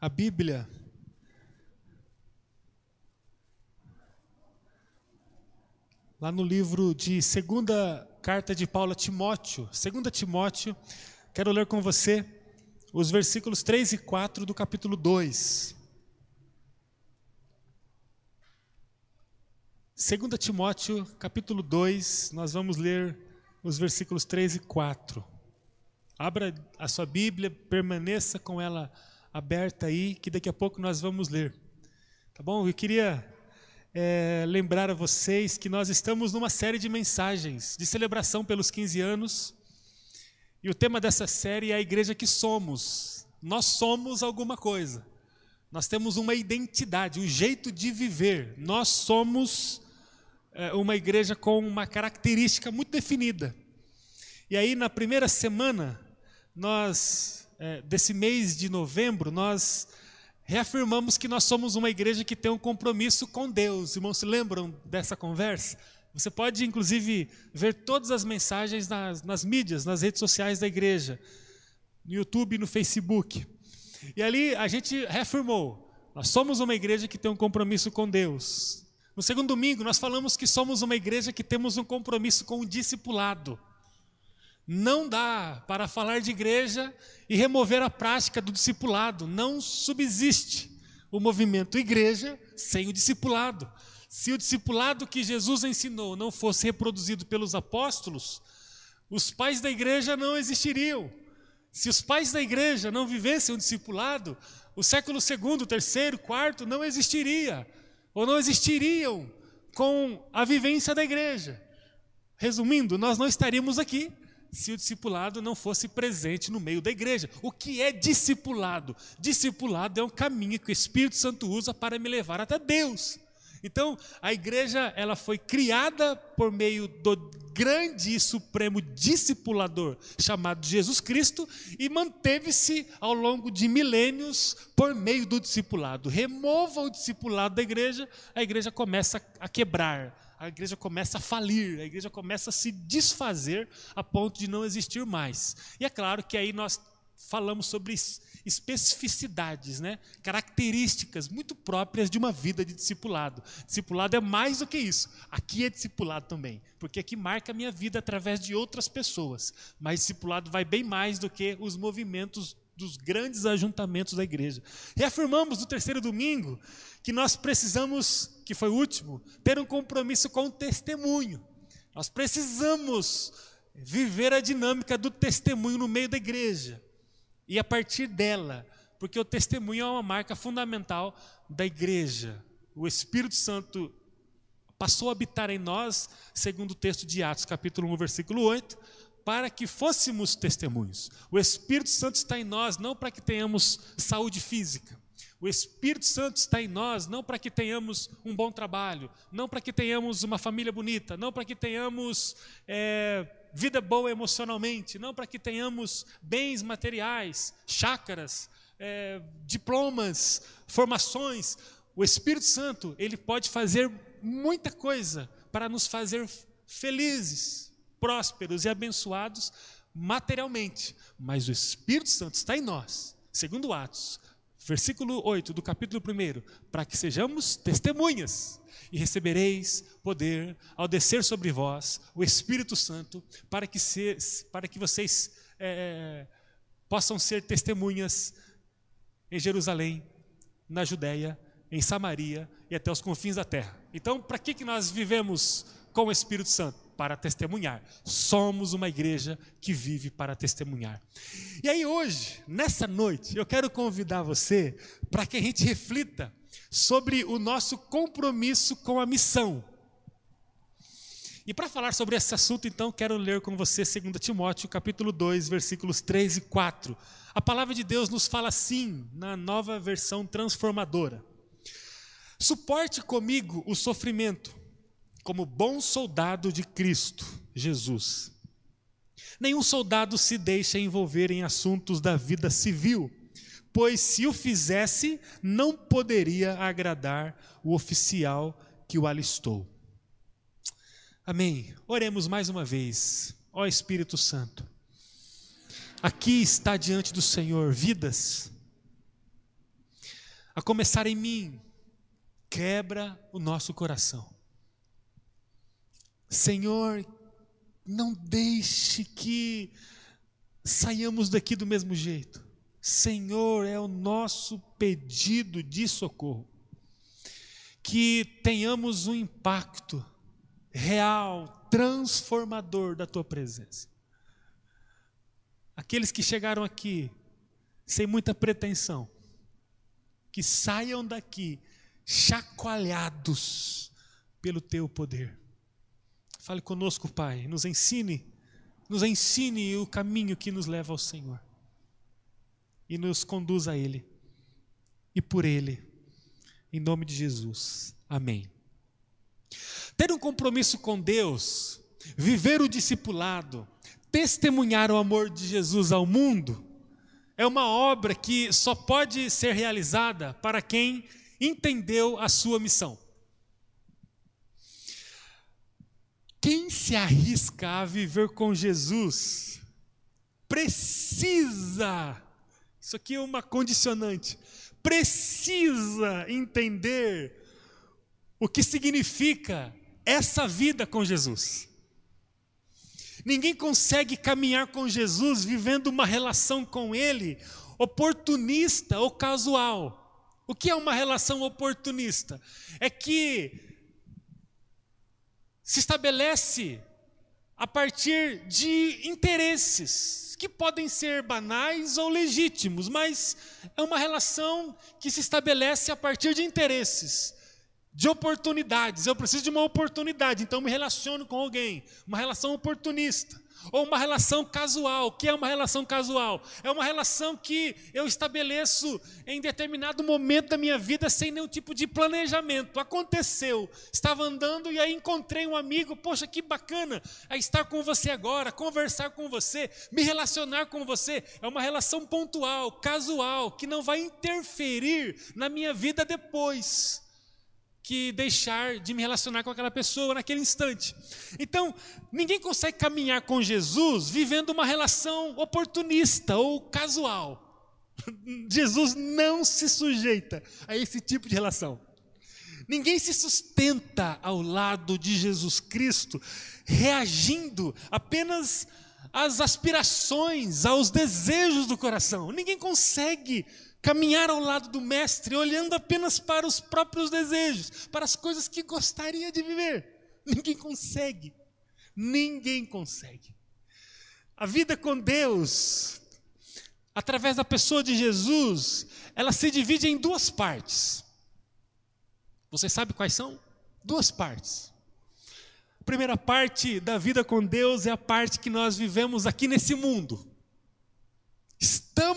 a Bíblia. Lá no livro de segunda carta de Paulo a Timóteo, segunda Timóteo, quero ler com você os versículos 3 e 4 do capítulo 2. Segunda Timóteo, capítulo 2, nós vamos ler os versículos 3 e 4. Abra a sua Bíblia, permaneça com ela aberta aí, que daqui a pouco nós vamos ler. Tá bom? Eu queria é, lembrar a vocês que nós estamos numa série de mensagens de celebração pelos 15 anos. E o tema dessa série é a igreja que somos. Nós somos alguma coisa. Nós temos uma identidade, um jeito de viver. Nós somos é, uma igreja com uma característica muito definida. E aí, na primeira semana, nós é, desse mês de novembro, nós reafirmamos que nós somos uma igreja que tem um compromisso com Deus. Irmãos, se lembram dessa conversa? Você pode, inclusive, ver todas as mensagens nas, nas mídias, nas redes sociais da igreja, no YouTube e no Facebook. E ali a gente reafirmou: nós somos uma igreja que tem um compromisso com Deus. No segundo domingo, nós falamos que somos uma igreja que temos um compromisso com o discipulado. Não dá para falar de igreja e remover a prática do discipulado. Não subsiste o movimento igreja sem o discipulado. Se o discipulado que Jesus ensinou não fosse reproduzido pelos apóstolos, os pais da igreja não existiriam. Se os pais da igreja não vivessem o discipulado, o século segundo, terceiro, quarto não existiria, ou não existiriam com a vivência da igreja. Resumindo, nós não estaríamos aqui se o discipulado não fosse presente no meio da igreja. O que é discipulado? Discipulado é um caminho que o Espírito Santo usa para me levar até Deus. Então, a igreja ela foi criada por meio do grande e supremo discipulador chamado Jesus Cristo e manteve-se ao longo de milênios por meio do discipulado. Remova o discipulado da igreja, a igreja começa a quebrar, a igreja começa a falir, a igreja começa a se desfazer a ponto de não existir mais. E é claro que aí nós falamos sobre especificidades, né? características muito próprias de uma vida de discipulado. Discipulado é mais do que isso. Aqui é discipulado também, porque aqui marca a minha vida através de outras pessoas. Mas discipulado vai bem mais do que os movimentos dos grandes ajuntamentos da igreja. Reafirmamos no terceiro domingo que nós precisamos, que foi o último, ter um compromisso com o testemunho. Nós precisamos viver a dinâmica do testemunho no meio da igreja. E a partir dela, porque o testemunho é uma marca fundamental da igreja. O Espírito Santo passou a habitar em nós, segundo o texto de Atos, capítulo 1, versículo 8, para que fôssemos testemunhos. O Espírito Santo está em nós não para que tenhamos saúde física. O Espírito Santo está em nós não para que tenhamos um bom trabalho, não para que tenhamos uma família bonita, não para que tenhamos é, vida boa emocionalmente, não para que tenhamos bens materiais, chácaras, é, diplomas, formações. O Espírito Santo, ele pode fazer muita coisa para nos fazer felizes, prósperos e abençoados materialmente, mas o Espírito Santo está em nós, segundo Atos, versículo 8 do capítulo 1, para que sejamos testemunhas. E recebereis poder ao descer sobre vós o Espírito Santo, para que, se, para que vocês é, possam ser testemunhas em Jerusalém, na Judéia, em Samaria e até os confins da terra. Então, para que, que nós vivemos com o Espírito Santo? Para testemunhar. Somos uma igreja que vive para testemunhar. E aí hoje, nessa noite, eu quero convidar você para que a gente reflita sobre o nosso compromisso com a missão. E para falar sobre esse assunto, então, quero ler com você 2 Timóteo, capítulo 2, versículos 3 e 4. A palavra de Deus nos fala assim, na nova versão transformadora: Suporte comigo o sofrimento como bom soldado de Cristo Jesus. Nenhum soldado se deixa envolver em assuntos da vida civil, pois se o fizesse, não poderia agradar o oficial que o alistou. Amém. Oremos mais uma vez. Ó Espírito Santo, aqui está diante do Senhor vidas a começar em mim, quebra o nosso coração. Senhor, não deixe que saiamos daqui do mesmo jeito. Senhor, é o nosso pedido de socorro. Que tenhamos um impacto real, transformador da tua presença. Aqueles que chegaram aqui sem muita pretensão, que saiam daqui chacoalhados pelo teu poder. Fale conosco, Pai, nos ensine, nos ensine o caminho que nos leva ao Senhor e nos conduz a Ele e por Ele, em nome de Jesus. Amém. Ter um compromisso com Deus, viver o discipulado, testemunhar o amor de Jesus ao mundo, é uma obra que só pode ser realizada para quem entendeu a sua missão. Quem se arrisca a viver com Jesus precisa isso aqui é uma condicionante. Precisa entender o que significa essa vida com Jesus. Ninguém consegue caminhar com Jesus vivendo uma relação com Ele oportunista ou casual. O que é uma relação oportunista? É que se estabelece a partir de interesses que podem ser banais ou legítimos, mas é uma relação que se estabelece a partir de interesses, de oportunidades. Eu preciso de uma oportunidade, então me relaciono com alguém, uma relação oportunista. Ou uma relação casual. O que é uma relação casual? É uma relação que eu estabeleço em determinado momento da minha vida sem nenhum tipo de planejamento. Aconteceu. Estava andando e aí encontrei um amigo. Poxa, que bacana estar com você agora, conversar com você, me relacionar com você. É uma relação pontual, casual, que não vai interferir na minha vida depois que deixar de me relacionar com aquela pessoa naquele instante. Então, ninguém consegue caminhar com Jesus vivendo uma relação oportunista ou casual. Jesus não se sujeita a esse tipo de relação. Ninguém se sustenta ao lado de Jesus Cristo reagindo apenas às aspirações, aos desejos do coração. Ninguém consegue caminhar ao lado do Mestre, olhando apenas para os próprios desejos, para as coisas que gostaria de viver. Ninguém consegue. Ninguém consegue. A vida com Deus, através da pessoa de Jesus, ela se divide em duas partes. Você sabe quais são? Duas partes. A primeira parte da vida com Deus é a parte que nós vivemos aqui nesse mundo.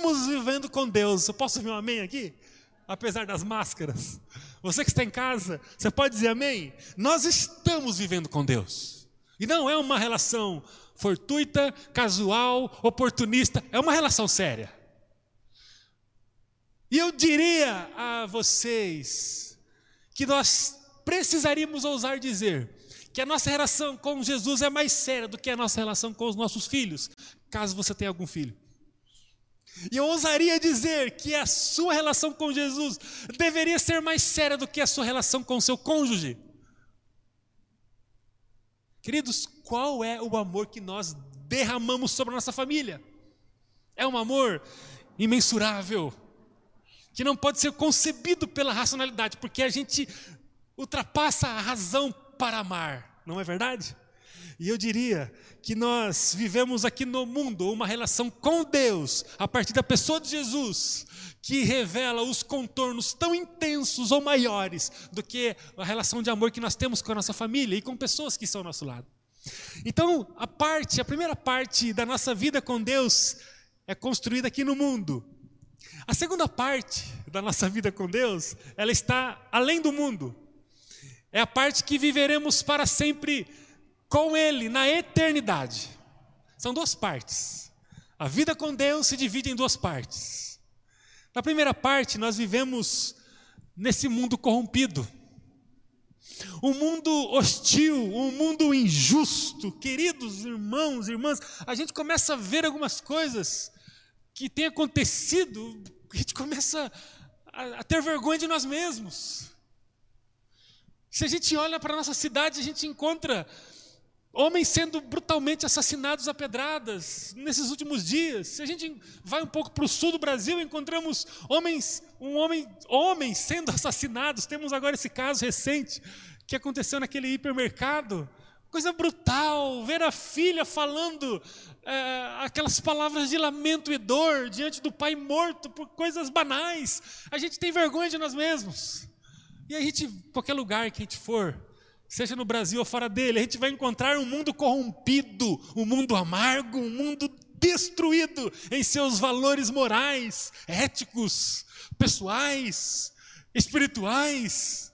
Estamos vivendo com Deus. Eu posso ouvir um amém aqui? Apesar das máscaras. Você que está em casa, você pode dizer amém? Nós estamos vivendo com Deus. E não é uma relação fortuita, casual, oportunista, é uma relação séria. E eu diria a vocês que nós precisaríamos ousar dizer que a nossa relação com Jesus é mais séria do que a nossa relação com os nossos filhos, caso você tenha algum filho. E eu ousaria dizer que a sua relação com Jesus deveria ser mais séria do que a sua relação com o seu cônjuge. Queridos, qual é o amor que nós derramamos sobre a nossa família? É um amor imensurável, que não pode ser concebido pela racionalidade, porque a gente ultrapassa a razão para amar, não é verdade? E eu diria que nós vivemos aqui no mundo uma relação com Deus, a partir da pessoa de Jesus, que revela os contornos tão intensos ou maiores do que a relação de amor que nós temos com a nossa família e com pessoas que estão ao nosso lado. Então, a parte, a primeira parte da nossa vida com Deus é construída aqui no mundo. A segunda parte da nossa vida com Deus, ela está além do mundo. É a parte que viveremos para sempre com Ele na eternidade. São duas partes. A vida com Deus se divide em duas partes. Na primeira parte, nós vivemos nesse mundo corrompido. Um mundo hostil, um mundo injusto. Queridos irmãos, irmãs, a gente começa a ver algumas coisas que têm acontecido, a gente começa a, a ter vergonha de nós mesmos. Se a gente olha para a nossa cidade, a gente encontra homens sendo brutalmente assassinados a pedradas nesses últimos dias. Se a gente vai um pouco para o sul do Brasil, encontramos homens, um homem, homens sendo assassinados. Temos agora esse caso recente que aconteceu naquele hipermercado. Coisa brutal, ver a filha falando é, aquelas palavras de lamento e dor diante do pai morto por coisas banais. A gente tem vergonha de nós mesmos. E a gente, qualquer lugar que a gente for, seja no Brasil ou fora dele, a gente vai encontrar um mundo corrompido, um mundo amargo, um mundo destruído em seus valores morais, éticos, pessoais, espirituais.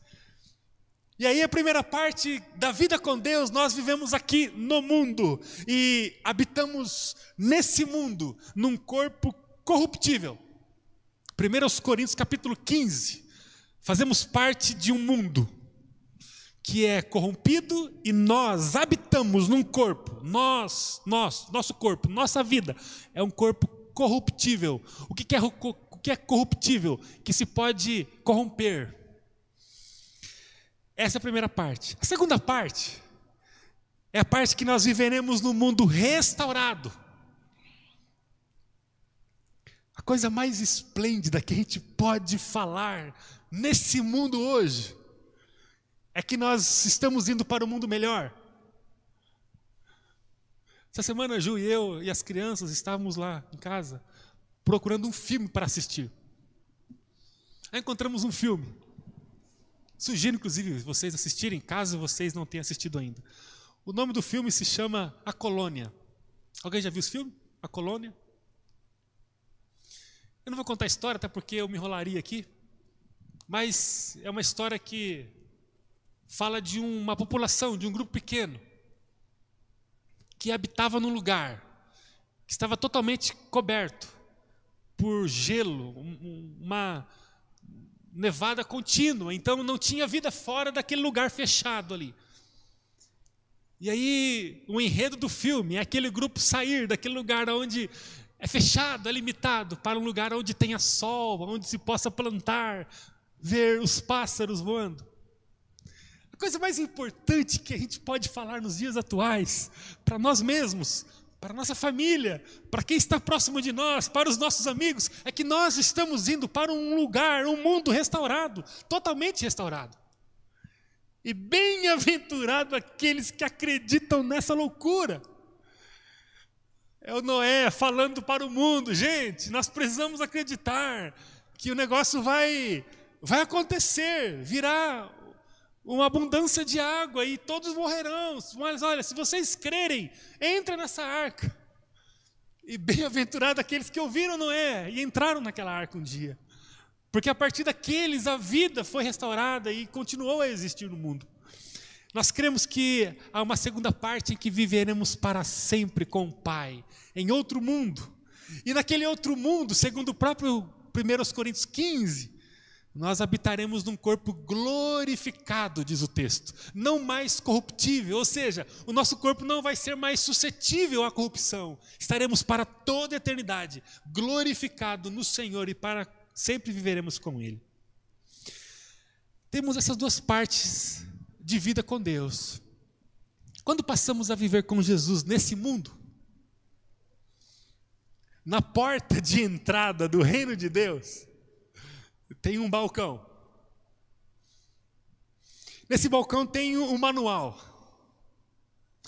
E aí, a primeira parte da vida com Deus, nós vivemos aqui no mundo e habitamos nesse mundo, num corpo corruptível. 1 Coríntios capítulo 15. Fazemos parte de um mundo que é corrompido e nós habitamos num corpo, nós, nós, nosso corpo, nossa vida é um corpo corruptível. O que é, o que é corruptível? Que se pode corromper. Essa é a primeira parte. A segunda parte é a parte que nós viveremos no mundo restaurado. A coisa mais esplêndida que a gente pode falar nesse mundo hoje é que nós estamos indo para o um mundo melhor. Essa semana, Ju e eu e as crianças estávamos lá em casa procurando um filme para assistir. Aí encontramos um filme. Sugiro, inclusive, vocês assistirem, caso vocês não tenham assistido ainda. O nome do filme se chama A Colônia. Alguém já viu esse filme? A Colônia? Eu não vou contar a história, até porque eu me enrolaria aqui. Mas é uma história que fala de uma população, de um grupo pequeno, que habitava num lugar que estava totalmente coberto por gelo, uma nevada contínua, então não tinha vida fora daquele lugar fechado ali. E aí, o enredo do filme é aquele grupo sair daquele lugar onde é fechado, é limitado, para um lugar onde tenha sol, onde se possa plantar, ver os pássaros voando. Coisa mais importante que a gente pode falar nos dias atuais, para nós mesmos, para nossa família, para quem está próximo de nós, para os nossos amigos, é que nós estamos indo para um lugar, um mundo restaurado, totalmente restaurado. E bem-aventurado aqueles que acreditam nessa loucura. É o Noé falando para o mundo, gente, nós precisamos acreditar que o negócio vai vai acontecer, virá uma abundância de água e todos morrerão. Mas olha, se vocês crerem, entra nessa arca. E bem-aventurado aqueles que ouviram Noé e entraram naquela arca um dia. Porque a partir daqueles a vida foi restaurada e continuou a existir no mundo. Nós cremos que há uma segunda parte em que viveremos para sempre com o Pai, em outro mundo. E naquele outro mundo, segundo o próprio 1 Coríntios 15, nós habitaremos num corpo glorificado, diz o texto, não mais corruptível, ou seja, o nosso corpo não vai ser mais suscetível à corrupção. Estaremos para toda a eternidade glorificado no Senhor e para sempre viveremos com Ele. Temos essas duas partes de vida com Deus. Quando passamos a viver com Jesus nesse mundo, na porta de entrada do reino de Deus, tem um balcão. Nesse balcão tem um manual.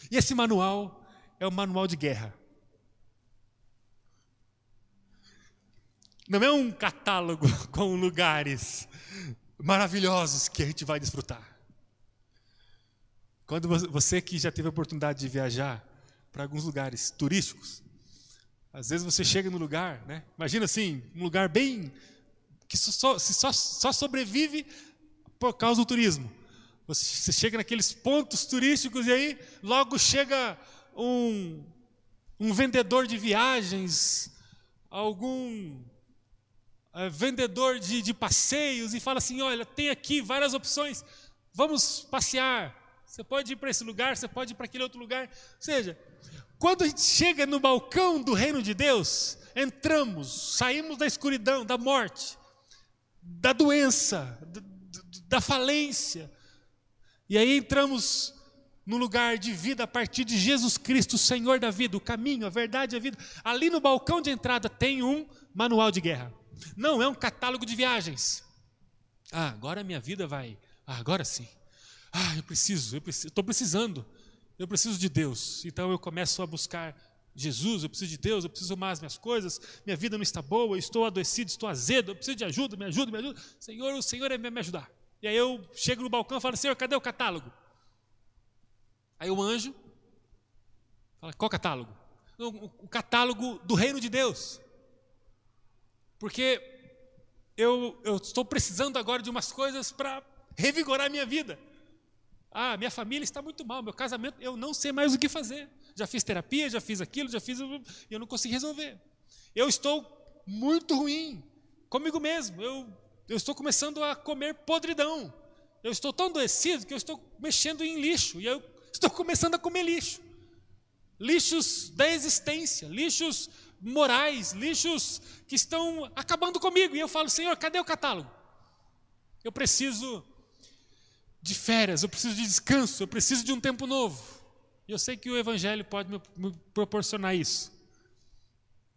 E esse manual é o manual de guerra. Não é um catálogo com lugares maravilhosos que a gente vai desfrutar. Quando você que já teve a oportunidade de viajar para alguns lugares turísticos, às vezes você chega no lugar, né? Imagina assim, um lugar bem que só, só, só sobrevive por causa do turismo. Você chega naqueles pontos turísticos e aí logo chega um, um vendedor de viagens, algum é, vendedor de, de passeios e fala assim: olha, tem aqui várias opções, vamos passear. Você pode ir para esse lugar, você pode ir para aquele outro lugar. Ou seja, quando a gente chega no balcão do reino de Deus, entramos, saímos da escuridão, da morte, da doença, da falência. E aí entramos no lugar de vida a partir de Jesus Cristo, Senhor da vida, o caminho, a verdade a vida. Ali no balcão de entrada tem um manual de guerra. Não é um catálogo de viagens. Ah, agora minha vida vai. Ah, agora sim. Ah, eu preciso, eu estou precisando. Eu preciso de Deus. Então eu começo a buscar Jesus, eu preciso de Deus, eu preciso mais minhas coisas, minha vida não está boa, eu estou adoecido, estou azedo, eu preciso de ajuda, me ajuda, me ajuda. Senhor, o Senhor é me ajudar. E aí eu chego no balcão e falo, Senhor, cadê o catálogo? Aí o anjo fala, qual catálogo? O catálogo do reino de Deus. Porque eu, eu estou precisando agora de umas coisas para revigorar a minha vida. Ah, minha família está muito mal, meu casamento, eu não sei mais o que fazer. Já fiz terapia, já fiz aquilo, já fiz. E eu não consegui resolver. Eu estou muito ruim comigo mesmo. Eu, eu estou começando a comer podridão. Eu estou tão adoecido que eu estou mexendo em lixo. E eu Estou começando a comer lixo. Lixos da existência, lixos morais, lixos que estão acabando comigo. E eu falo, Senhor, cadê o catálogo? Eu preciso de férias, eu preciso de descanso, eu preciso de um tempo novo. E eu sei que o Evangelho pode me, me proporcionar isso.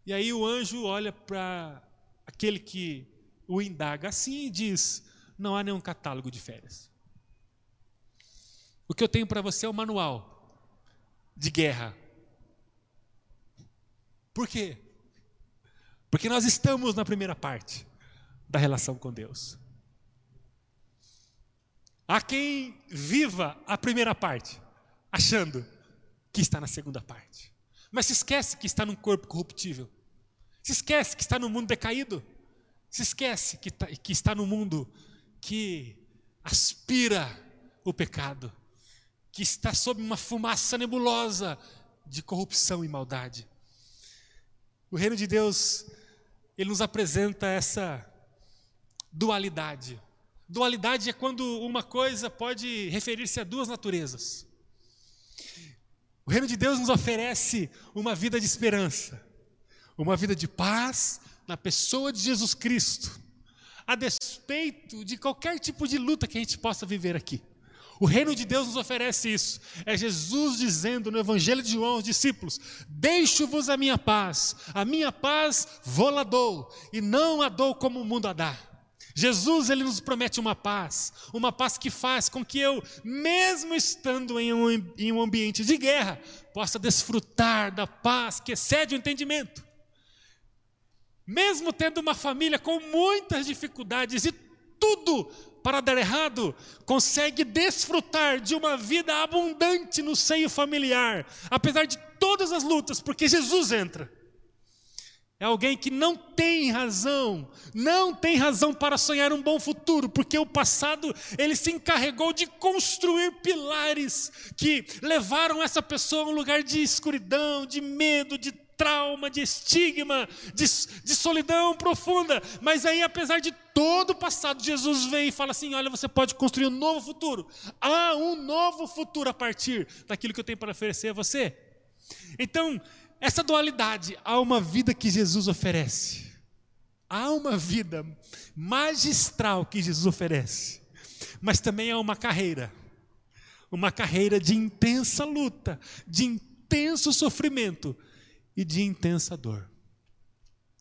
E aí o anjo olha para aquele que o indaga assim e diz: Não há nenhum catálogo de férias. O que eu tenho para você é um manual de guerra. Por quê? Porque nós estamos na primeira parte da relação com Deus. Há quem viva a primeira parte, achando que está na segunda parte. Mas se esquece que está num corpo corruptível. Se esquece que está no mundo decaído. Se esquece que, tá, que está no mundo que aspira o pecado que está sob uma fumaça nebulosa de corrupção e maldade. O reino de Deus, ele nos apresenta essa dualidade. Dualidade é quando uma coisa pode referir-se a duas naturezas. O reino de Deus nos oferece uma vida de esperança, uma vida de paz na pessoa de Jesus Cristo, a despeito de qualquer tipo de luta que a gente possa viver aqui. O reino de Deus nos oferece isso. É Jesus dizendo no Evangelho de João aos discípulos: Deixo-vos a minha paz, a minha paz vou lá dou, e não a dou como o mundo a dá. Jesus ele nos promete uma paz, uma paz que faz com que eu, mesmo estando em um, em um ambiente de guerra, possa desfrutar da paz que excede o entendimento. Mesmo tendo uma família com muitas dificuldades e tudo para dar errado, consegue desfrutar de uma vida abundante no seio familiar, apesar de todas as lutas, porque Jesus entra. É alguém que não tem razão, não tem razão para sonhar um bom futuro, porque o passado ele se encarregou de construir pilares que levaram essa pessoa a um lugar de escuridão, de medo, de trauma, de estigma, de, de solidão profunda. Mas aí, apesar de todo o passado, Jesus vem e fala assim: olha, você pode construir um novo futuro. Há um novo futuro a partir daquilo que eu tenho para oferecer a você. Então, essa dualidade, há uma vida que Jesus oferece. Há uma vida magistral que Jesus oferece. Mas também há uma carreira. Uma carreira de intensa luta, de intenso sofrimento, e de intensa dor.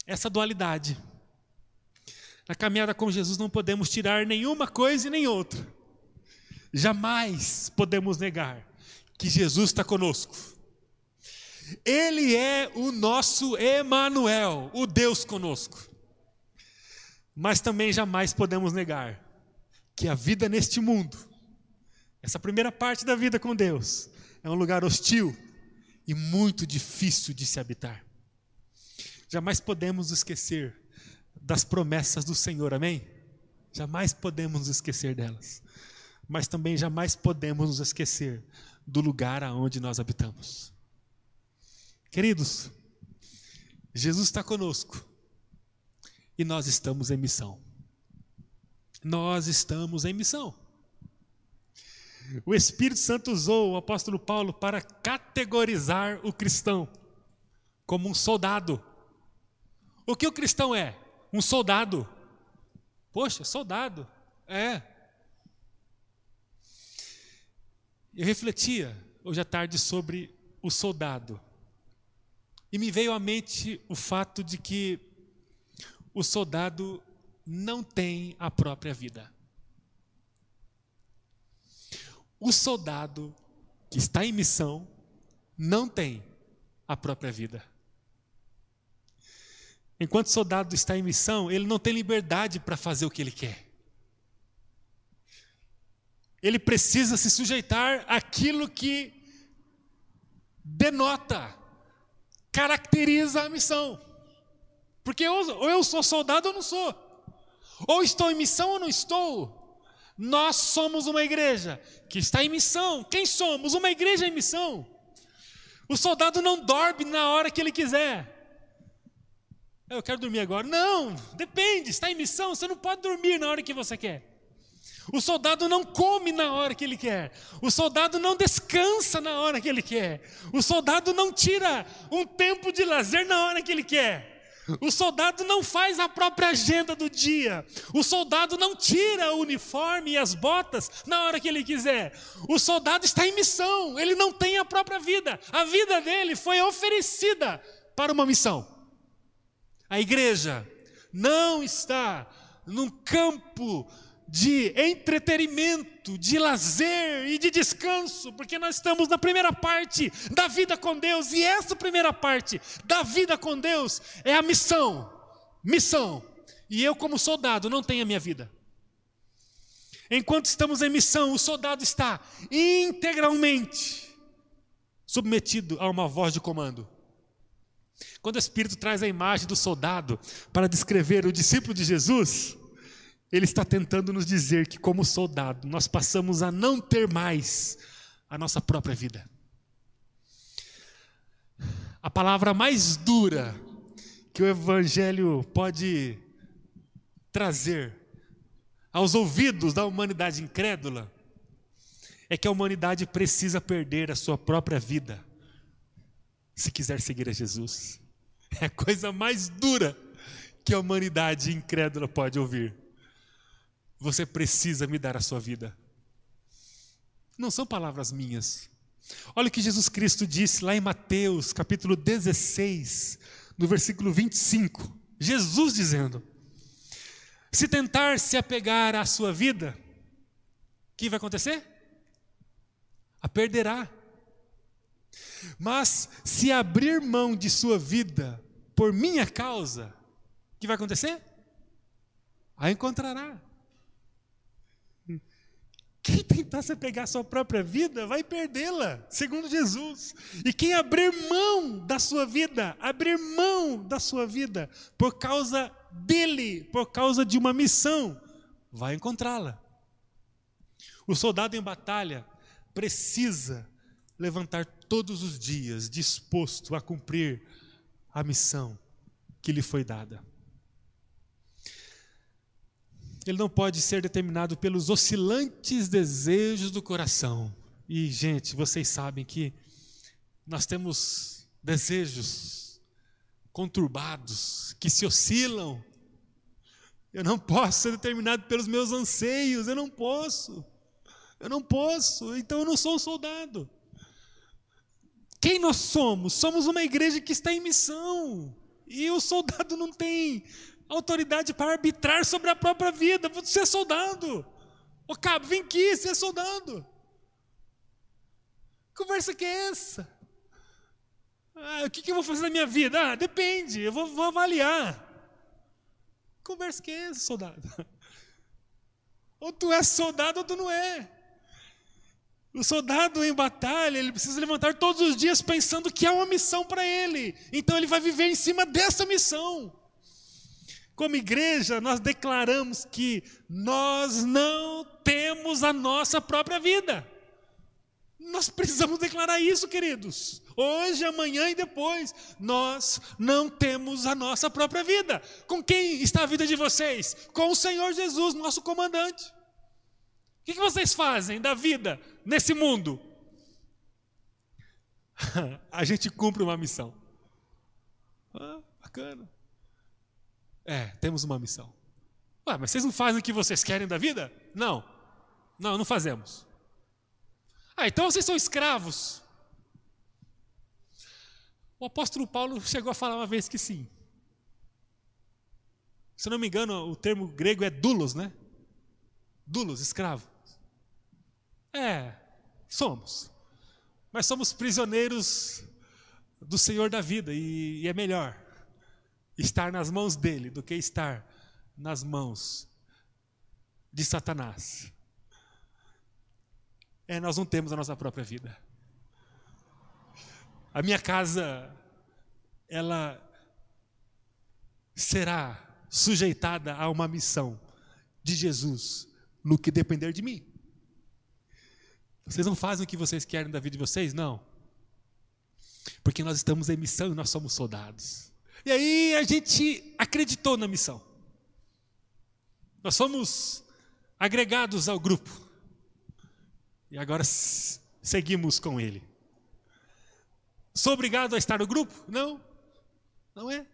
Essa dualidade. Na caminhada com Jesus não podemos tirar nenhuma coisa e nem outra. Jamais podemos negar que Jesus está conosco. Ele é o nosso Emanuel, o Deus conosco. Mas também jamais podemos negar que a vida neste mundo, essa primeira parte da vida com Deus, é um lugar hostil, e muito difícil de se habitar. Jamais podemos esquecer das promessas do Senhor, amém? Jamais podemos esquecer delas. Mas também jamais podemos nos esquecer do lugar aonde nós habitamos. Queridos, Jesus está conosco e nós estamos em missão. Nós estamos em missão. O Espírito Santo usou o apóstolo Paulo para categorizar o cristão como um soldado. O que o cristão é? Um soldado. Poxa, soldado. É. Eu refletia hoje à tarde sobre o soldado. E me veio à mente o fato de que o soldado não tem a própria vida. O soldado que está em missão não tem a própria vida. Enquanto o soldado está em missão, ele não tem liberdade para fazer o que ele quer. Ele precisa se sujeitar àquilo que denota, caracteriza a missão. Porque ou eu sou soldado ou não sou. Ou estou em missão ou não estou. Nós somos uma igreja que está em missão. Quem somos? Uma igreja em missão. O soldado não dorme na hora que ele quiser. Eu quero dormir agora. Não, depende, está em missão, você não pode dormir na hora que você quer. O soldado não come na hora que ele quer. O soldado não descansa na hora que ele quer. O soldado não tira um tempo de lazer na hora que ele quer. O soldado não faz a própria agenda do dia. O soldado não tira o uniforme e as botas na hora que ele quiser. O soldado está em missão, ele não tem a própria vida. A vida dele foi oferecida para uma missão. A igreja não está num campo de entretenimento, de lazer e de descanso, porque nós estamos na primeira parte da vida com Deus, e essa primeira parte da vida com Deus é a missão. Missão. E eu, como soldado, não tenho a minha vida. Enquanto estamos em missão, o soldado está integralmente submetido a uma voz de comando. Quando o Espírito traz a imagem do soldado para descrever o discípulo de Jesus, ele está tentando nos dizer que, como soldado, nós passamos a não ter mais a nossa própria vida. A palavra mais dura que o Evangelho pode trazer aos ouvidos da humanidade incrédula é que a humanidade precisa perder a sua própria vida se quiser seguir a Jesus. É a coisa mais dura que a humanidade incrédula pode ouvir. Você precisa me dar a sua vida. Não são palavras minhas. Olha o que Jesus Cristo disse lá em Mateus, capítulo 16, no versículo 25. Jesus dizendo: Se tentar se apegar à sua vida, o que vai acontecer? A perderá. Mas se abrir mão de sua vida por minha causa, o que vai acontecer? A encontrará. Quem tentar se pegar a sua própria vida vai perdê-la, segundo Jesus. E quem abrir mão da sua vida, abrir mão da sua vida por causa dele, por causa de uma missão, vai encontrá-la. O soldado em batalha precisa levantar todos os dias disposto a cumprir a missão que lhe foi dada. Ele não pode ser determinado pelos oscilantes desejos do coração. E, gente, vocês sabem que nós temos desejos conturbados, que se oscilam. Eu não posso ser determinado pelos meus anseios, eu não posso. Eu não posso, então eu não sou um soldado. Quem nós somos? Somos uma igreja que está em missão. E o soldado não tem autoridade para arbitrar sobre a própria vida. Você é soldado. Ô cabo, vem aqui, você é soldado. Conversa que é essa? Ah, o que, que, eu vou fazer na minha vida? Ah, depende, eu vou, vou avaliar. Conversa que é essa, soldado? Ou tu é soldado ou tu não é. O soldado em batalha, ele precisa levantar todos os dias pensando que há uma missão para ele. Então ele vai viver em cima dessa missão. Como igreja, nós declaramos que nós não temos a nossa própria vida. Nós precisamos declarar isso, queridos. Hoje, amanhã e depois, nós não temos a nossa própria vida. Com quem está a vida de vocês? Com o Senhor Jesus, nosso comandante. O que vocês fazem da vida nesse mundo? a gente cumpre uma missão. Ah, bacana. É, temos uma missão. Ué, mas vocês não fazem o que vocês querem da vida? Não. Não, não fazemos. Ah, então vocês são escravos. O apóstolo Paulo chegou a falar uma vez que sim. Se não me engano, o termo grego é dulos, né? Dulos, escravo. É, somos. Mas somos prisioneiros do Senhor da vida e, e é melhor estar nas mãos dele do que estar nas mãos de Satanás. É, nós não temos a nossa própria vida. A minha casa, ela será sujeitada a uma missão de Jesus no que depender de mim. Vocês não fazem o que vocês querem da vida de vocês? Não. Porque nós estamos em missão e nós somos soldados. E aí a gente acreditou na missão. Nós fomos agregados ao grupo. E agora seguimos com ele. Sou obrigado a estar no grupo? Não, não é.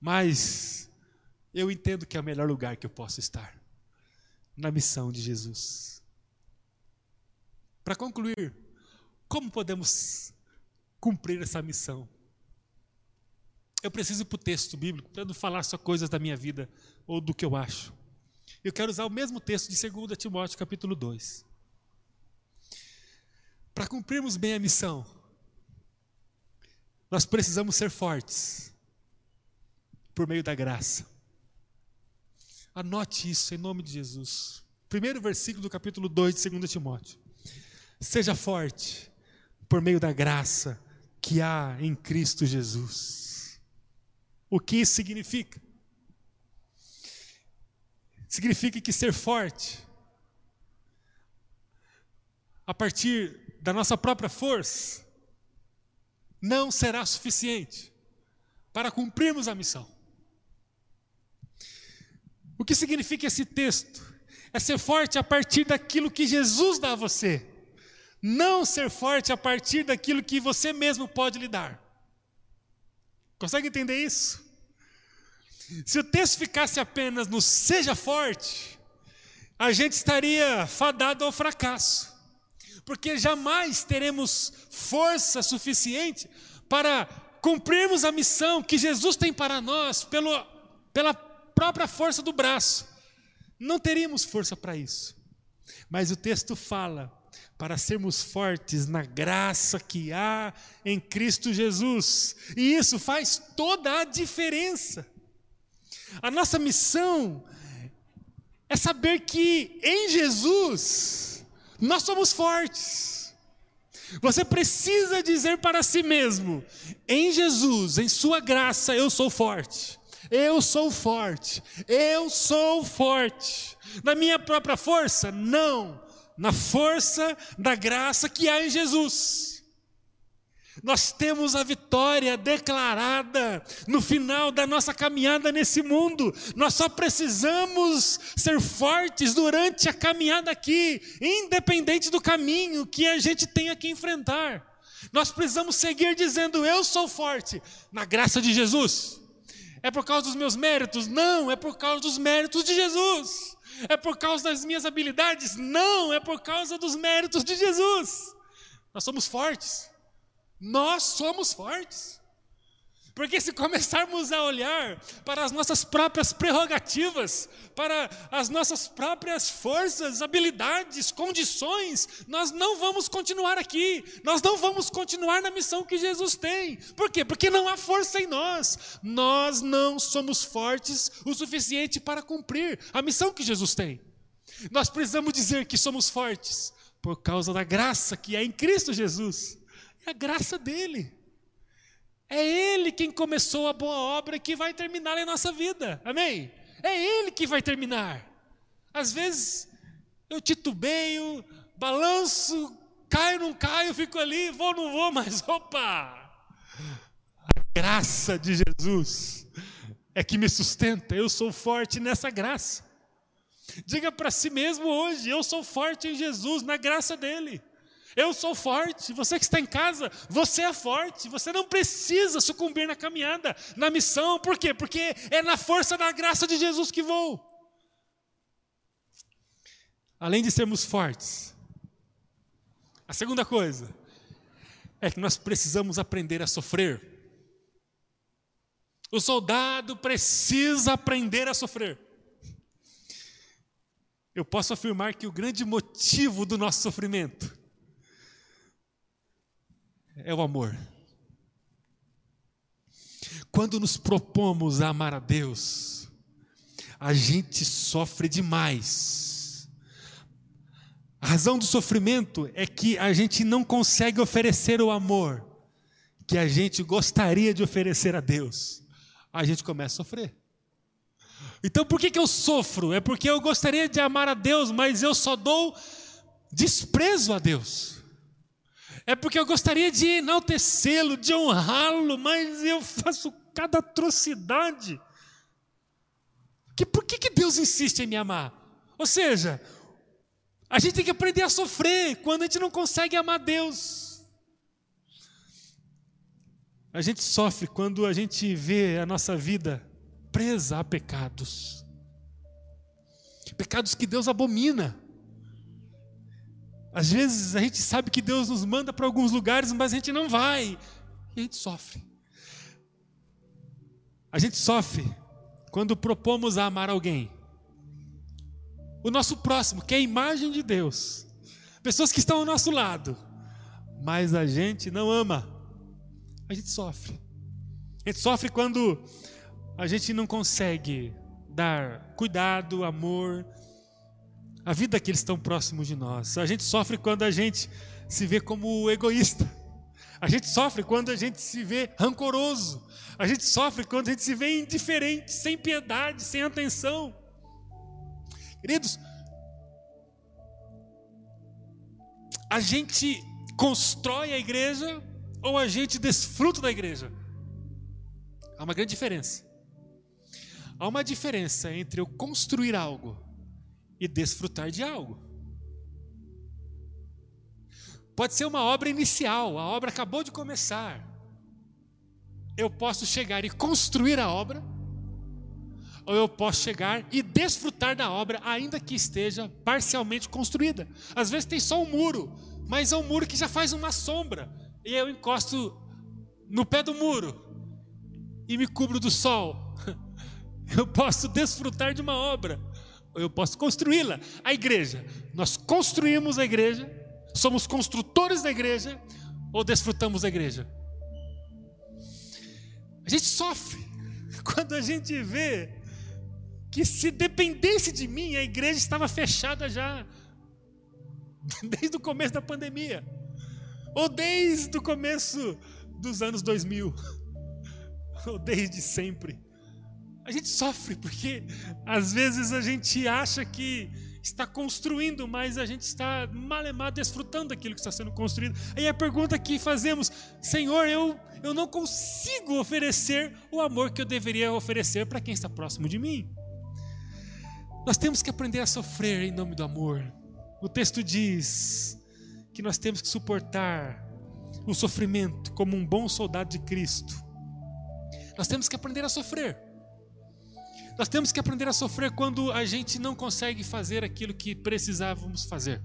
Mas eu entendo que é o melhor lugar que eu posso estar na missão de Jesus. Para concluir, como podemos cumprir essa missão? Eu preciso ir para o texto bíblico para não falar só coisas da minha vida ou do que eu acho. Eu quero usar o mesmo texto de 2 Timóteo capítulo 2. Para cumprirmos bem a missão, nós precisamos ser fortes por meio da graça. Anote isso em nome de Jesus. Primeiro versículo do capítulo 2 de 2 Timóteo. Seja forte por meio da graça que há em Cristo Jesus. O que isso significa? Significa que ser forte, a partir da nossa própria força, não será suficiente para cumprirmos a missão. O que significa esse texto? É ser forte a partir daquilo que Jesus dá a você, não ser forte a partir daquilo que você mesmo pode lhe dar. Consegue entender isso? Se o texto ficasse apenas no seja forte, a gente estaria fadado ao fracasso, porque jamais teremos força suficiente para cumprirmos a missão que Jesus tem para nós pelo, pela própria força do braço. Não teríamos força para isso. Mas o texto fala para sermos fortes na graça que há em Cristo Jesus. E isso faz toda a diferença. A nossa missão é saber que em Jesus nós somos fortes. Você precisa dizer para si mesmo: em Jesus, em Sua graça, eu sou forte. Eu sou forte, eu sou forte. Na minha própria força? Não, na força da graça que há em Jesus. Nós temos a vitória declarada no final da nossa caminhada nesse mundo. Nós só precisamos ser fortes durante a caminhada aqui, independente do caminho que a gente tenha que enfrentar. Nós precisamos seguir dizendo: Eu sou forte, na graça de Jesus. É por causa dos meus méritos? Não, é por causa dos méritos de Jesus. É por causa das minhas habilidades? Não, é por causa dos méritos de Jesus. Nós somos fortes. Nós somos fortes. Porque se começarmos a olhar para as nossas próprias prerrogativas, para as nossas próprias forças, habilidades, condições, nós não vamos continuar aqui, nós não vamos continuar na missão que Jesus tem. Por quê? Porque não há força em nós. Nós não somos fortes o suficiente para cumprir a missão que Jesus tem. Nós precisamos dizer que somos fortes por causa da graça que é em Cristo Jesus. É a graça dele. É Ele quem começou a boa obra e que vai terminar em nossa vida. Amém? É Ele que vai terminar. Às vezes eu titubeio, balanço, caio, não caio, fico ali, vou, não vou, mas opa! A graça de Jesus é que me sustenta, eu sou forte nessa graça. Diga para si mesmo hoje: eu sou forte em Jesus, na graça dEle. Eu sou forte. Você que está em casa, você é forte. Você não precisa sucumbir na caminhada, na missão. Por quê? Porque é na força da graça de Jesus que vou. Além de sermos fortes, a segunda coisa é que nós precisamos aprender a sofrer. O soldado precisa aprender a sofrer. Eu posso afirmar que o grande motivo do nosso sofrimento é o amor. Quando nos propomos a amar a Deus, a gente sofre demais. A razão do sofrimento é que a gente não consegue oferecer o amor que a gente gostaria de oferecer a Deus. A gente começa a sofrer. Então por que, que eu sofro? É porque eu gostaria de amar a Deus, mas eu só dou desprezo a Deus. É porque eu gostaria de enaltecê-lo, de honrá-lo, mas eu faço cada atrocidade. Que, por que, que Deus insiste em me amar? Ou seja, a gente tem que aprender a sofrer quando a gente não consegue amar Deus. A gente sofre quando a gente vê a nossa vida presa a pecados. Pecados que Deus abomina. Às vezes a gente sabe que Deus nos manda para alguns lugares, mas a gente não vai. E a gente sofre. A gente sofre quando propomos a amar alguém. O nosso próximo, que é a imagem de Deus. Pessoas que estão ao nosso lado. Mas a gente não ama. A gente sofre. A gente sofre quando a gente não consegue dar cuidado, amor, a vida que eles estão próximos de nós. A gente sofre quando a gente se vê como egoísta. A gente sofre quando a gente se vê rancoroso. A gente sofre quando a gente se vê indiferente, sem piedade, sem atenção. Queridos, a gente constrói a igreja ou a gente desfruta da igreja? Há uma grande diferença. Há uma diferença entre eu construir algo e desfrutar de algo. Pode ser uma obra inicial, a obra acabou de começar. Eu posso chegar e construir a obra, ou eu posso chegar e desfrutar da obra, ainda que esteja parcialmente construída. Às vezes tem só um muro, mas é um muro que já faz uma sombra, e eu encosto no pé do muro e me cubro do sol. Eu posso desfrutar de uma obra, eu posso construí-la. A igreja, nós construímos a igreja, somos construtores da igreja, ou desfrutamos da igreja? A gente sofre quando a gente vê que se dependesse de mim, a igreja estava fechada já, desde o começo da pandemia, ou desde o começo dos anos 2000, ou desde sempre. A gente sofre porque às vezes a gente acha que está construindo, mas a gente está malemar desfrutando daquilo que está sendo construído. Aí a pergunta que fazemos, Senhor, eu, eu não consigo oferecer o amor que eu deveria oferecer para quem está próximo de mim. Nós temos que aprender a sofrer em nome do amor. O texto diz que nós temos que suportar o sofrimento como um bom soldado de Cristo. Nós temos que aprender a sofrer. Nós temos que aprender a sofrer quando a gente não consegue fazer aquilo que precisávamos fazer.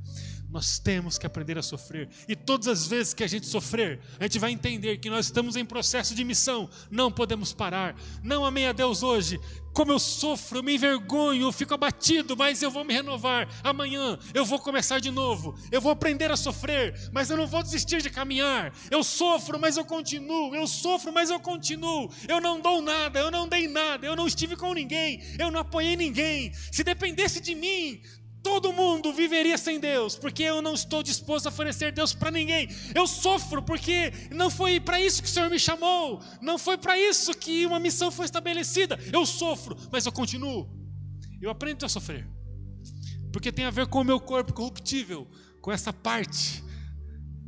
Nós temos que aprender a sofrer. E todas as vezes que a gente sofrer, a gente vai entender que nós estamos em processo de missão. Não podemos parar. Não amei a Deus hoje como eu sofro, eu me envergonho, eu fico abatido, mas eu vou me renovar. Amanhã eu vou começar de novo. Eu vou aprender a sofrer, mas eu não vou desistir de caminhar. Eu sofro, mas eu continuo. Eu sofro, mas eu continuo. Eu não dou nada, eu não dei nada, eu não estive com ninguém, eu não apoiei ninguém. Se dependesse de mim, todo mundo viveria sem Deus, porque eu não estou disposto a oferecer Deus para ninguém. Eu sofro porque não foi para isso que o Senhor me chamou, não foi para isso que uma missão foi estabelecida. Eu sofro, mas eu continuo. Eu aprendo a sofrer, porque tem a ver com o meu corpo corruptível, com essa parte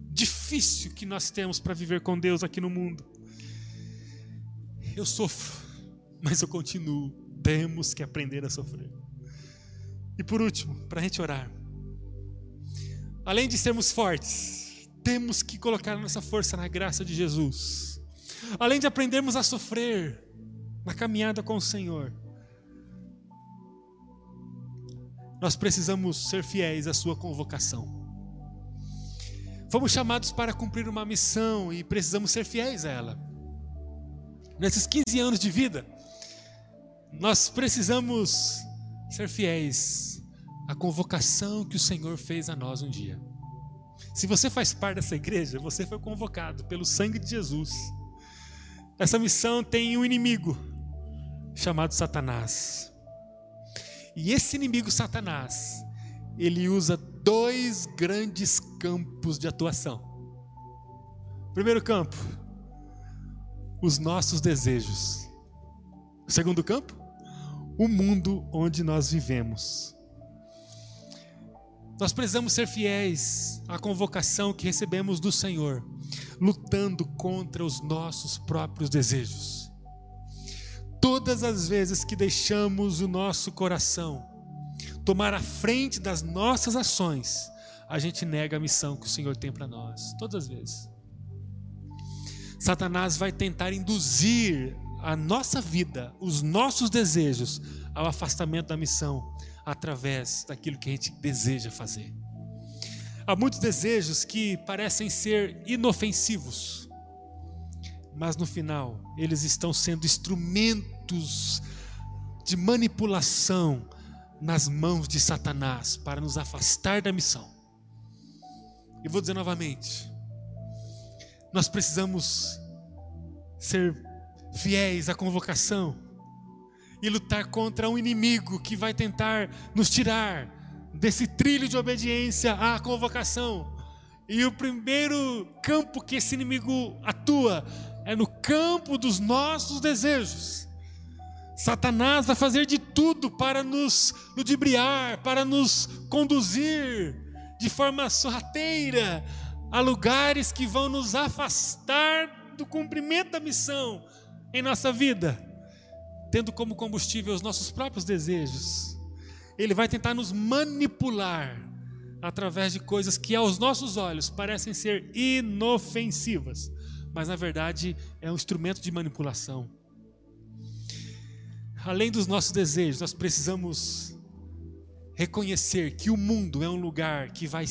difícil que nós temos para viver com Deus aqui no mundo. Eu sofro, mas eu continuo. Temos que aprender a sofrer. E por último, para a gente orar. Além de sermos fortes, temos que colocar nossa força na graça de Jesus. Além de aprendermos a sofrer na caminhada com o Senhor, nós precisamos ser fiéis à Sua convocação. Fomos chamados para cumprir uma missão e precisamos ser fiéis a ela. Nesses 15 anos de vida, nós precisamos ser fiéis à convocação que o Senhor fez a nós um dia. Se você faz parte dessa igreja, você foi convocado pelo sangue de Jesus. Essa missão tem um inimigo chamado Satanás. E esse inimigo Satanás, ele usa dois grandes campos de atuação. Primeiro campo, os nossos desejos. Segundo campo, o mundo onde nós vivemos. Nós precisamos ser fiéis à convocação que recebemos do Senhor, lutando contra os nossos próprios desejos. Todas as vezes que deixamos o nosso coração tomar a frente das nossas ações, a gente nega a missão que o Senhor tem para nós, todas as vezes. Satanás vai tentar induzir a nossa vida, os nossos desejos, ao afastamento da missão, através daquilo que a gente deseja fazer. Há muitos desejos que parecem ser inofensivos, mas no final eles estão sendo instrumentos de manipulação nas mãos de Satanás para nos afastar da missão. E vou dizer novamente: nós precisamos ser fiéis à convocação e lutar contra um inimigo que vai tentar nos tirar desse trilho de obediência à convocação. E o primeiro campo que esse inimigo atua é no campo dos nossos desejos. Satanás vai fazer de tudo para nos ludibriar, para nos conduzir de forma sorrateira a lugares que vão nos afastar do cumprimento da missão em nossa vida, tendo como combustível os nossos próprios desejos. Ele vai tentar nos manipular através de coisas que aos nossos olhos parecem ser inofensivas, mas na verdade é um instrumento de manipulação além dos nossos desejos, nós precisamos reconhecer que o mundo é um lugar que vai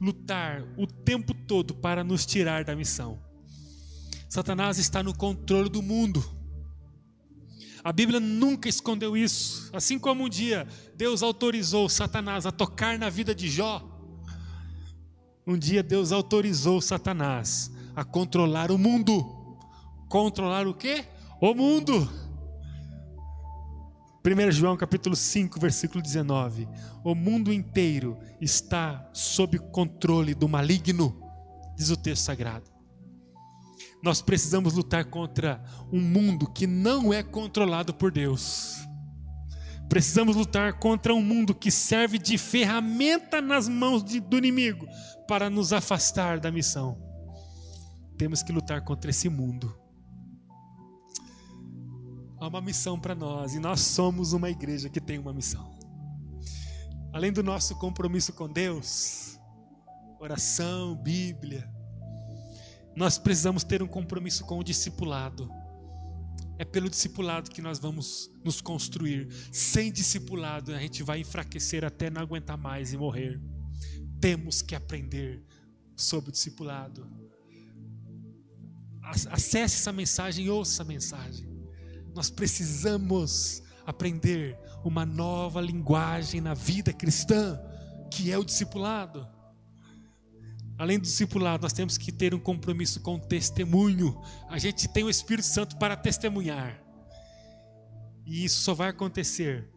lutar o tempo todo para nos tirar da missão. Satanás está no controle do mundo. A Bíblia nunca escondeu isso. Assim como um dia Deus autorizou Satanás a tocar na vida de Jó, um dia Deus autorizou Satanás a controlar o mundo. Controlar o quê? O mundo. 1 João capítulo 5, versículo 19. O mundo inteiro está sob controle do maligno, diz o texto sagrado. Nós precisamos lutar contra um mundo que não é controlado por Deus. Precisamos lutar contra um mundo que serve de ferramenta nas mãos de, do inimigo para nos afastar da missão. Temos que lutar contra esse mundo há uma missão para nós e nós somos uma igreja que tem uma missão. Além do nosso compromisso com Deus, oração, Bíblia, nós precisamos ter um compromisso com o discipulado. É pelo discipulado que nós vamos nos construir. Sem discipulado, a gente vai enfraquecer até não aguentar mais e morrer. Temos que aprender sobre o discipulado. Acesse essa mensagem, ouça essa mensagem. Nós precisamos aprender uma nova linguagem na vida cristã, que é o discipulado. Além do discipulado, nós temos que ter um compromisso com o testemunho. A gente tem o Espírito Santo para testemunhar. E isso só vai acontecer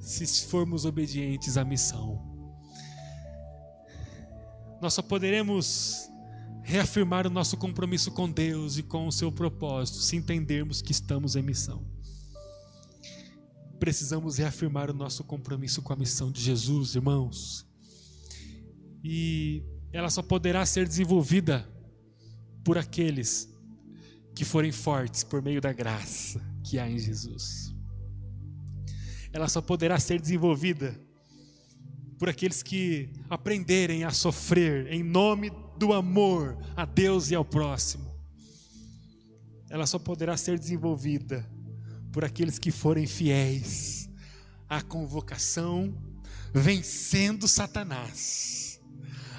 se formos obedientes à missão. Nós só poderemos reafirmar o nosso compromisso com Deus e com o seu propósito, se entendermos que estamos em missão. Precisamos reafirmar o nosso compromisso com a missão de Jesus, irmãos. E ela só poderá ser desenvolvida por aqueles que forem fortes por meio da graça que há em Jesus. Ela só poderá ser desenvolvida por aqueles que aprenderem a sofrer em nome do amor a Deus e ao próximo. Ela só poderá ser desenvolvida por aqueles que forem fiéis à convocação, vencendo Satanás,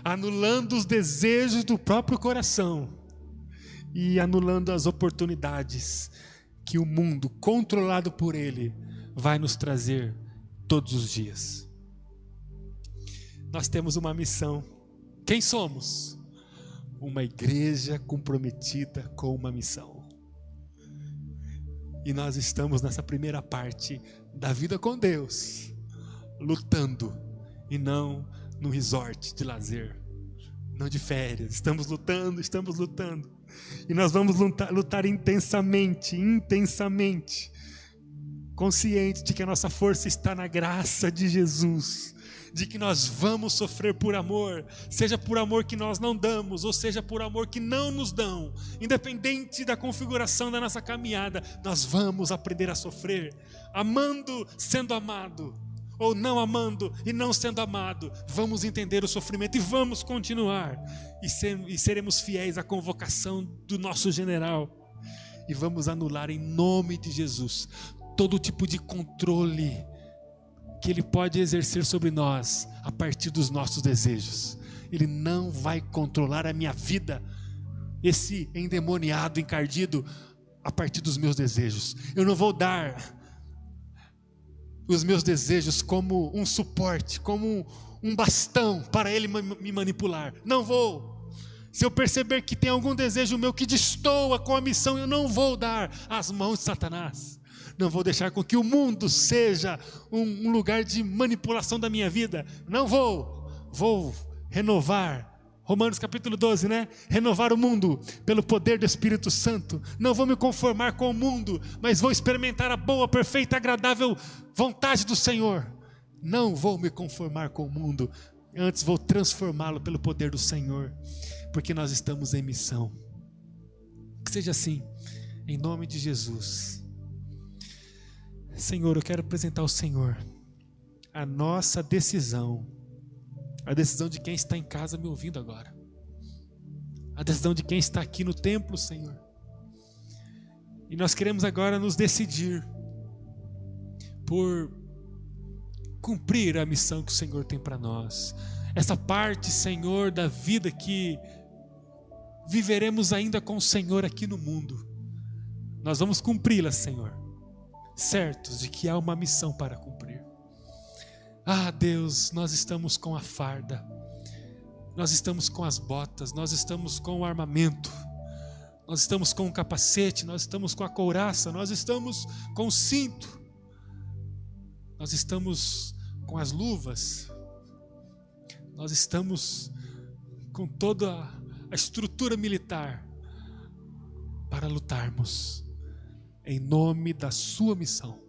anulando os desejos do próprio coração e anulando as oportunidades que o mundo, controlado por ele, vai nos trazer todos os dias. Nós temos uma missão. Quem somos? Uma igreja comprometida com uma missão. E nós estamos nessa primeira parte da vida com Deus, lutando e não no resort de lazer, não de férias. Estamos lutando, estamos lutando. E nós vamos lutar, lutar intensamente, intensamente, consciente de que a nossa força está na graça de Jesus, de que nós vamos sofrer por amor, seja por amor que nós não damos, ou seja por amor que não nos dão, independente da configuração da nossa caminhada, nós vamos aprender a sofrer, amando, sendo amado, ou não amando e não sendo amado, vamos entender o sofrimento e vamos continuar, e, ser, e seremos fiéis à convocação do nosso general, e vamos anular em nome de Jesus todo tipo de controle que Ele pode exercer sobre nós a partir dos nossos desejos. Ele não vai controlar a minha vida, esse endemoniado, encardido, a partir dos meus desejos. Eu não vou dar os meus desejos como um suporte, como um bastão para Ele me manipular. Não vou. Se eu perceber que tem algum desejo meu que destoa com a missão, eu não vou dar às mãos de Satanás não vou deixar com que o mundo seja um lugar de manipulação da minha vida. Não vou, vou renovar. Romanos capítulo 12, né? Renovar o mundo pelo poder do Espírito Santo. Não vou me conformar com o mundo, mas vou experimentar a boa, perfeita, agradável vontade do Senhor. Não vou me conformar com o mundo, antes vou transformá-lo pelo poder do Senhor, porque nós estamos em missão. Que seja assim, em nome de Jesus. Senhor, eu quero apresentar ao Senhor a nossa decisão, a decisão de quem está em casa me ouvindo agora, a decisão de quem está aqui no templo, Senhor. E nós queremos agora nos decidir por cumprir a missão que o Senhor tem para nós. Essa parte, Senhor, da vida que viveremos ainda com o Senhor aqui no mundo. Nós vamos cumpri-la, Senhor certos de que há uma missão para cumprir. Ah, Deus, nós estamos com a farda, nós estamos com as botas, nós estamos com o armamento, nós estamos com o capacete, nós estamos com a couraça, nós estamos com o cinto, nós estamos com as luvas, nós estamos com toda a estrutura militar para lutarmos em nome da sua missão.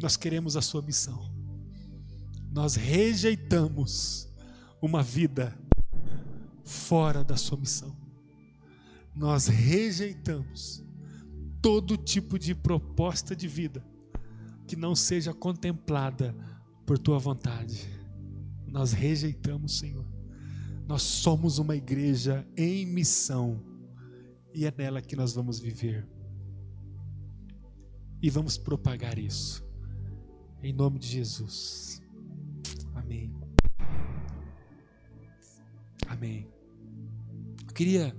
Nós queremos a sua missão. Nós rejeitamos uma vida fora da sua missão. Nós rejeitamos todo tipo de proposta de vida que não seja contemplada por tua vontade. Nós rejeitamos, Senhor. Nós somos uma igreja em missão e é nela que nós vamos viver e vamos propagar isso. Em nome de Jesus. Amém. Amém. Eu queria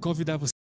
convidar você